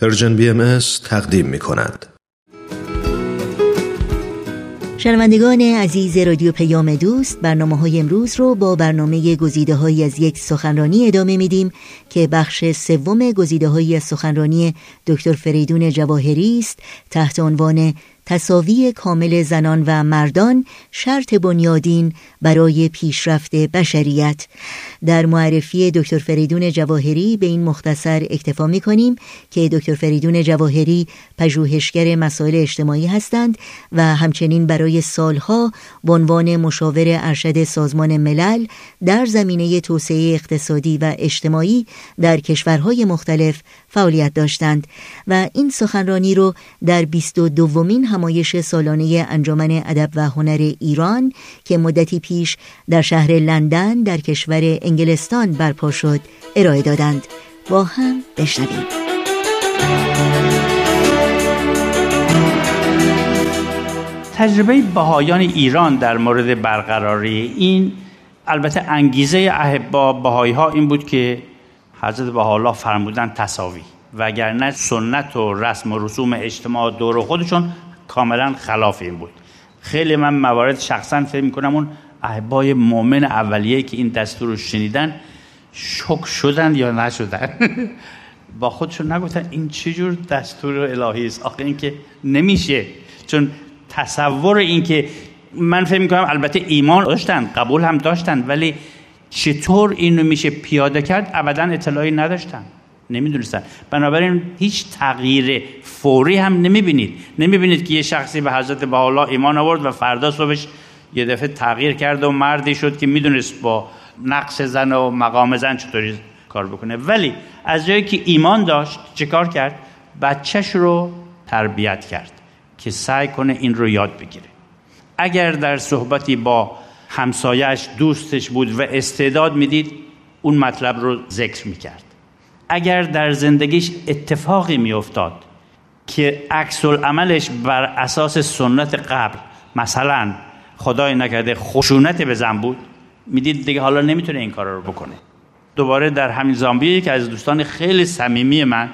Persian BMS تقدیم می کند. شنوندگان عزیز رادیو پیام دوست برنامه های امروز رو با برنامه گزیده های از یک سخنرانی ادامه میدیم که بخش سوم گزیده های سخنرانی دکتر فریدون جواهری است تحت عنوان تساوی کامل زنان و مردان شرط بنیادین برای پیشرفت بشریت. در معرفی دکتر فریدون جواهری به این مختصر اکتفا می کنیم که دکتر فریدون جواهری پژوهشگر مسائل اجتماعی هستند و همچنین برای سالها به عنوان مشاور ارشد سازمان ملل در زمینه توسعه اقتصادی و اجتماعی در کشورهای مختلف فعالیت داشتند و این سخنرانی رو در 22 دومین همایش سالانه انجمن ادب و هنر ایران که مدتی پیش در شهر لندن در کشور انگلستان برپا شد ارائه دادند. با هم بشنویم. تجربه بهایان ایران در مورد برقراری این البته انگیزه احبا بهایی ها این بود که حضرت بها فرمودن تصاوی وگرنه سنت و رسم و رسوم اجتماع دور خودشون کاملا خلاف این بود. خیلی من موارد شخصا فکر می‌کنم اون احبای مؤمن اولیه که این دستور رو شنیدن شک شدن یا نشدن. با خودشون نگفتن این چجور دستور الهی است؟ آخه این که نمیشه. چون تصور این که من فکر می‌کنم البته ایمان داشتن قبول هم داشتن ولی چطور اینو میشه پیاده کرد؟ ابدا اطلاعی نداشتن. نمی‌دونستن. بنابراین هیچ تغییر فوری هم نمی‌بینید. نمی‌بینید که یه شخصی به حضرت بها ایمان آورد و فردا صبحش یه دفعه تغییر کرد و مردی شد که می‌دونست با نقص زن و مقام زن چطوری کار بکنه. ولی از جایی که ایمان داشت چه کار کرد؟ بچهش رو تربیت کرد که سعی کنه این رو یاد بگیره. اگر در صحبتی با همسایش دوستش بود و استعداد می‌دید اون مطلب رو ذکر می‌کرد. اگر در زندگیش اتفاقی میافتاد که عکس عملش بر اساس سنت قبل مثلا خدای نکرده خشونت به زن بود می‌دید دیگه حالا نمی‌تونه این کارا رو بکنه. دوباره در همین زامبیه که از دوستان خیلی صمیمی من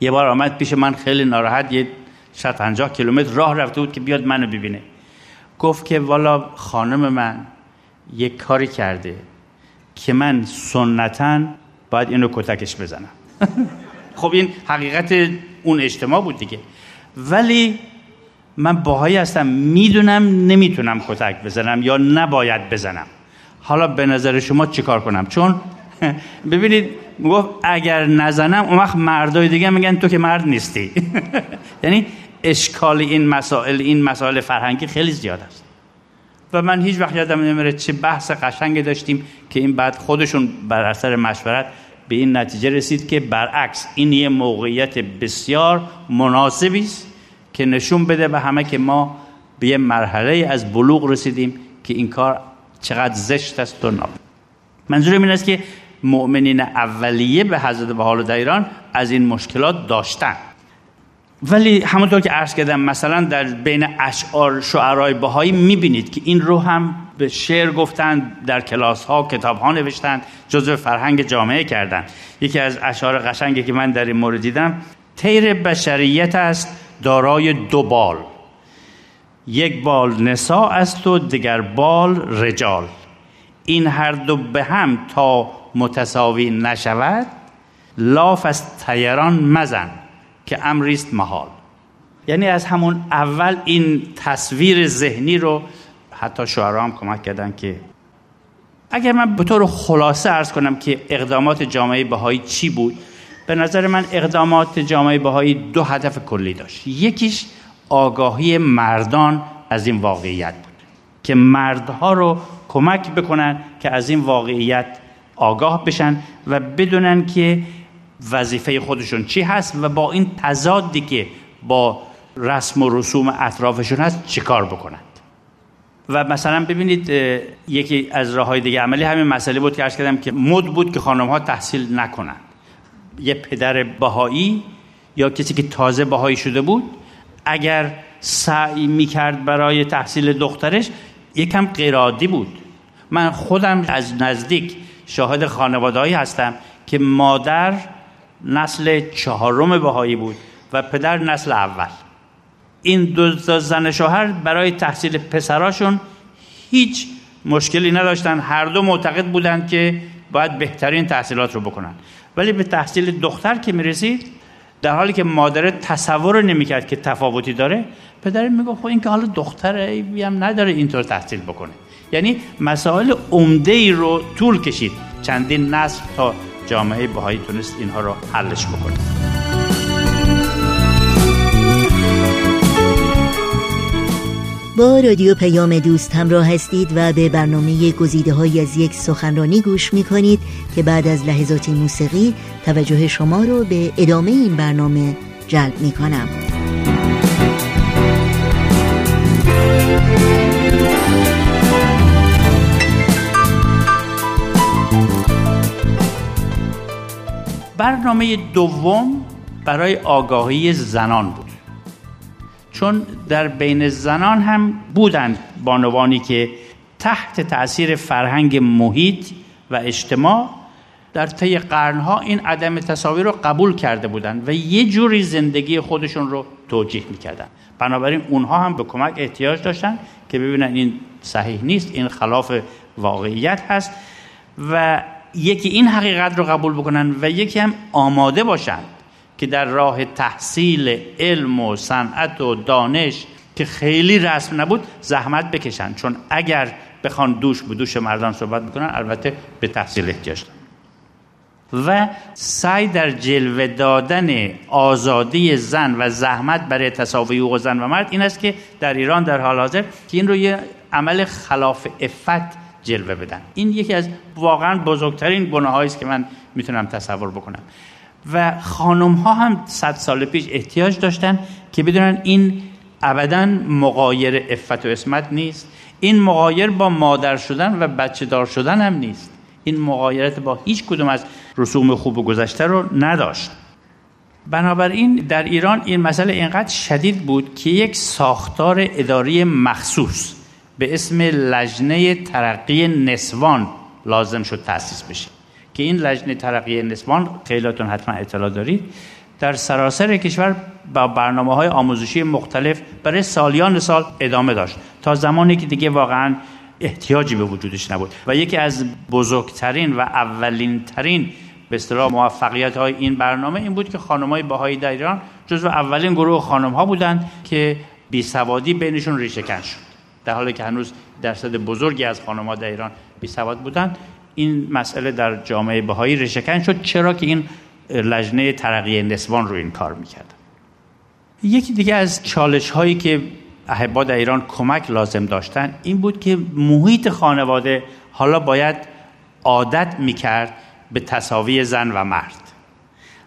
یه بار آمد پیش من خیلی ناراحت یه 150 کیلومتر راه رفته بود که بیاد منو ببینه. گفت که والا خانم من یک کاری کرده که من سنتا باید اینو کتکش بزنم. خب این حقیقت اون اجتماع بود دیگه. ولی من باهایی هستم می‌دونم نمی‌تونم کتک بزنم یا نباید بزنم. حالا به نظر شما چیکار کنم؟ چون ببینید گفت اگر نزنم اون وقت مردای دیگه میگن تو که مرد نیستی. یعنی اشکال این مسائل این مسائل فرهنگی خیلی زیاد است و من هیچ وقت یادم نمیره چه بحث قشنگ داشتیم که این بعد خودشون بر اثر مشورت به این نتیجه رسید که برعکس این یه موقعیت بسیار مناسبی است که نشون بده به همه که ما به یه مرحله از بلوغ رسیدیم که این کار چقدر زشت است و ناب منظور این است که مؤمنین اولیه به حضرت در ایران از این مشکلات داشتن. ولی همونطور که عرض کردم مثلا در بین اشعار شعرهای بهایی می‌بینید که این رو هم به شعر گفتن در کلاس ها کتاب ها نوشتن جزو فرهنگ جامعه کردن یکی از اشعار قشنگی که من در این مورد دیدم تیر بشریت است دارای دو بال یک بال نسا است و دیگر بال رجال. این هر دو به هم تا متساوی نشود لاف از تیران مزن. که امریست محال. یعنی از همون اول این تصویر ذهنی رو حتی شعرها هم کمک کردن که اگر من به طور خلاصه ارز کنم که اقدامات جامعه بهایی چی بود به نظر من اقدامات جامعه بهایی دو هدف کلی داشت. یکیش آگاهی مردان از این واقعیت بود که مردها رو کمک بکنن که از این واقعیت آگاه بشن و بدونن که وظیفه خودشون چی هست و با این تضادی که با رسم و رسوم اطرافشون هست چیکار بکنند؟ و مثلا ببینید یکی از راه های دیگه عملی همین مسئله بود که ارز کردم که مد بود که خانم ها تحصیل نکنند. یه پدر بهایی یا کسی که تازه بهایی شده بود اگر سعی می‌کرد برای تحصیل دخترش یکم غیرعادی بود. من خودم از نزدیک شاهد خانوادهایی هستم که مادر نسل چهارم بهایی بود و پدر نسل اول. این دو زن شوهر برای تحصیل پسراشون هیچ مشکلی نداشتن. هر دو معتقد بودند که باید بهترین تحصیلات رو بکنن. ولی به تحصیل دختر که می‌رسید در حالی که مادر تصور نمی‌کرد که تفاوتی داره پدر میگه خب این که حالا دختر هم نداره اینطور تحصیل بکنه. یعنی مسائل عمده ای رو طول کشید. چندین نسل تا جامعه بهایی تونست اینها رو حلش بکنه با رادیو پیام دوست همراه هستید و به برنامه گزیده های از یک سخنرانی گوش می کنید که بعد از لحظات موسیقی توجه شما رو به ادامه این برنامه جلب می کنم. برنامه دوم برای آگاهی زنان بود. چون در بین زنان هم بودند بانوانی که تحت تاثیر فرهنگ محیط و اجتماع در طی قرنها این عدم تصاویر رو قبول کرده بودند و یه جوری زندگی خودشون رو توجیه می‌کردن بنابراین اونها هم به کمک احتیاج داشتن که ببینن این صحیح نیست این خلاف واقعیت هست و یکی این حقیقت رو قبول بکنن و یکی هم آماده باشن که در راه تحصیل علم و صنعت و دانش که خیلی رسم نبود زحمت بکشن. چون اگر بخوان دوش به دوش مردان صحبت بکنن البته به تحصیل احتیاج دارن. و سعی در جلوه دادن آزادی زن و زحمت برای تساوی حقوق زن و مرد این است که در ایران در حال حاضر که این رو یه عمل خلاف افت جلوه بدن. این یکی از واقعا بزرگترین گناه است که من می‌تونم تصور بکنم. و خانم ها هم صد سال پیش احتیاج داشتن که بدونن این ابدا مقایر افت و اسمت نیست. این مقایر با مادر شدن و بچه دار شدن هم نیست. این مقایرت با هیچ کدوم از رسوم خوب و گذشته رو نداشت. بنابراین در ایران این مسئله اینقدر شدید بود که یک ساختار اداری مخصوص به اسم لجنه ترقی نسوان لازم شد تأسیس بشه. که این لجنه ترقی نسوان خیلیاتون حتما اطلاع دارید در سراسر کشور با برنامه های آموزشی مختلف برای سالیان سال ادامه داشت. تا زمانی که دیگه واقعا احتیاجی به وجودش نبود. و یکی از بزرگترین و اولین ترین به اصطلاح موفقیت های این برنامه این بود که خانم های باهایی در ایران جزو اولین گروه خانم ها بودند که بی سوادی بینشون ریشه کن شد. در حالی که هنوز درصد بزرگی از ها در ایران بی سواد بودند این مسئله در جامعه بهایی ریشهکن شد چرا که این لجنه ترقی نسوان رو این کار می‌کرد. یکی دیگه از چالش هایی که احبا در ایران کمک لازم داشتن این بود که محیط خانواده حالا باید عادت می‌کرد به تصاوی زن و مرد.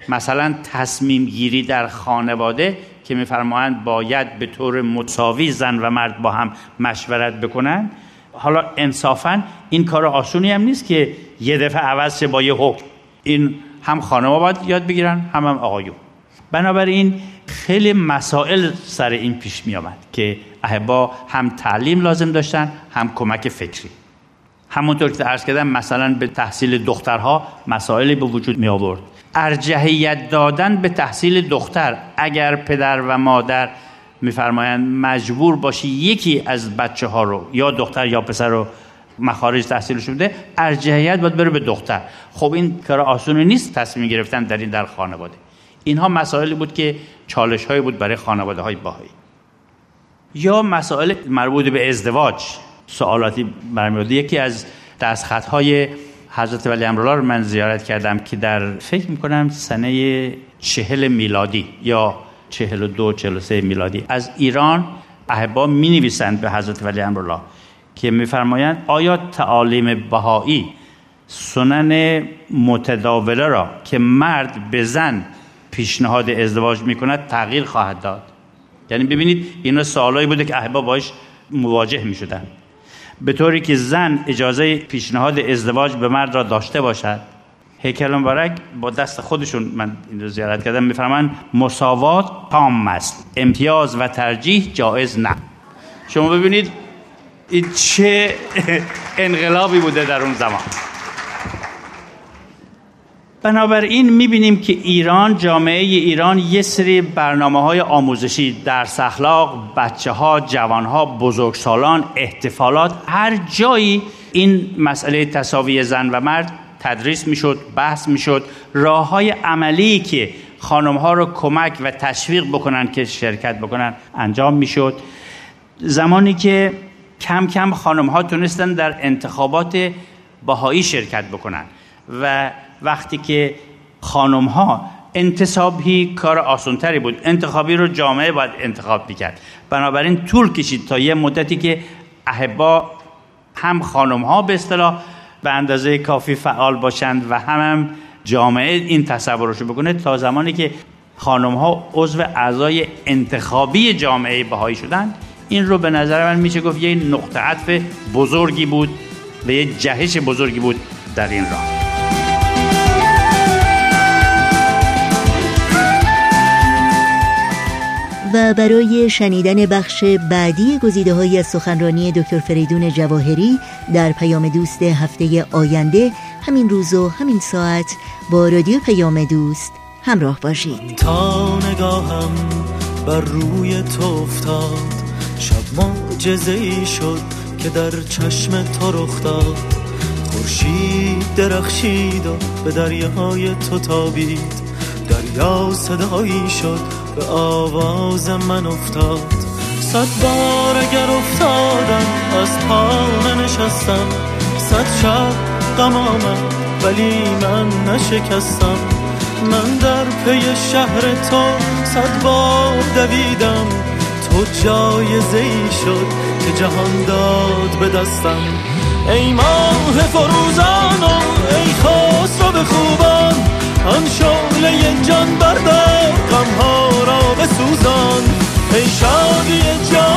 مثلا تصمیم گیری در خانواده که میفرمایند باید به طور مساوی زن و مرد با هم مشورت بکنن حالا انصافا این کار آسونی هم نیست که یه دفعه عوض شه با یه حکم. این هم خانم باید یاد بگیرن هم هم آقایون. بنابراین خیلی مسائل سر این پیش می آمد که احبا هم تعلیم لازم داشتن هم کمک فکری. همونطور که عرض کردم مثلا به تحصیل دخترها مسائلی به وجود می آورد ارجحیت دادن به تحصیل دختر. اگر پدر و مادر میفرمایند مجبور باشی یکی از بچه ها رو یا دختر یا پسر رو مخارج تحصیلش بده ارجحیت باید بره به دختر. خب این کار آسونی نیست تصمیم گرفتن در این در خانواده. اینها مسائلی بود که چالش هایی بود برای خانواده های باهایی. یا مسائل مربوط به ازدواج. سوالاتی برمیاد یکی از دستخط های حضرت ولی امرالله رو من زیارت کردم که در فکر می‌کنم سنه چهل میلادی یا چهل و دو چهل و سه میلادی. از ایران احبا می نویسند به حضرت ولی امرالله که میفرمایند آیا تعالیم بهایی سنن متداوله را که مرد به زن پیشنهاد ازدواج می‌کند تغییر خواهد داد؟ یعنی ببینید اینا سوالایی بوده که احبا باش مواجه می شدن به طوری که زن اجازه پیشنهاد ازدواج به مرد را داشته باشد. هیکل مبارک با دست خودشون من این رو زیارت کردم میفرمان مساوات تام است امتیاز و ترجیح جایز نه. شما ببینید این چه انقلابی بوده در اون زمان. بنابراین می‌بینیم که ایران جامعه ایران یه سری برنامه های آموزشی در اخلاق بچه ها جوان ها بزرگسالان احتفالات هر جایی این مسئله تصاوی زن و مرد تدریس می‌شد بحث می‌شد راه های عملی که خانم ها رو کمک و تشویق بکنن که شرکت بکنن انجام می‌شد. زمانی که کم کم خانم ها تونستن در انتخابات باهایی شرکت بکنن و وقتی که خانم ها انتصابی کار آسانتری بود انتخابی رو جامعه باید انتخاب می‌کرد. بنابراین طول کشید تا یه مدتی که احبا هم خانم ها به اصطلاح به اندازه کافی فعال باشند و هم, هم جامعه این تصورشو بکنه تا زمانی که خانم ها عضو اعضای انتخابی جامعه بهایی شدن این رو به نظر من میشه گفت یه نقطه عطف بزرگی بود و یه جهش بزرگی بود در این راه. و برای شنیدن بخش بعدی گزیده های از سخنرانی دکتر فریدون جواهری در پیام دوست هفته آینده همین روز و همین ساعت با رادیو پیام دوست همراه باشید. تا نگاهم بر روی تو افتاد شب معجزه ای شد که در چشم تو رخ داد. خورشید درخشید و به دریاهای تو تابید. دریا صدایی شد به آواز من افتاد. صد بار اگر افتادم از پا نشستم. صد شب غم آمد ولی من نشکستم. من در پی شهر تو صد بار دویدم. تو جایزه ای شد که جهان داد به دستم. ای ماه فروزان و ای خسرو به خوبان آن شعله جان بردار غمها را بسوزان. ای شادی جان.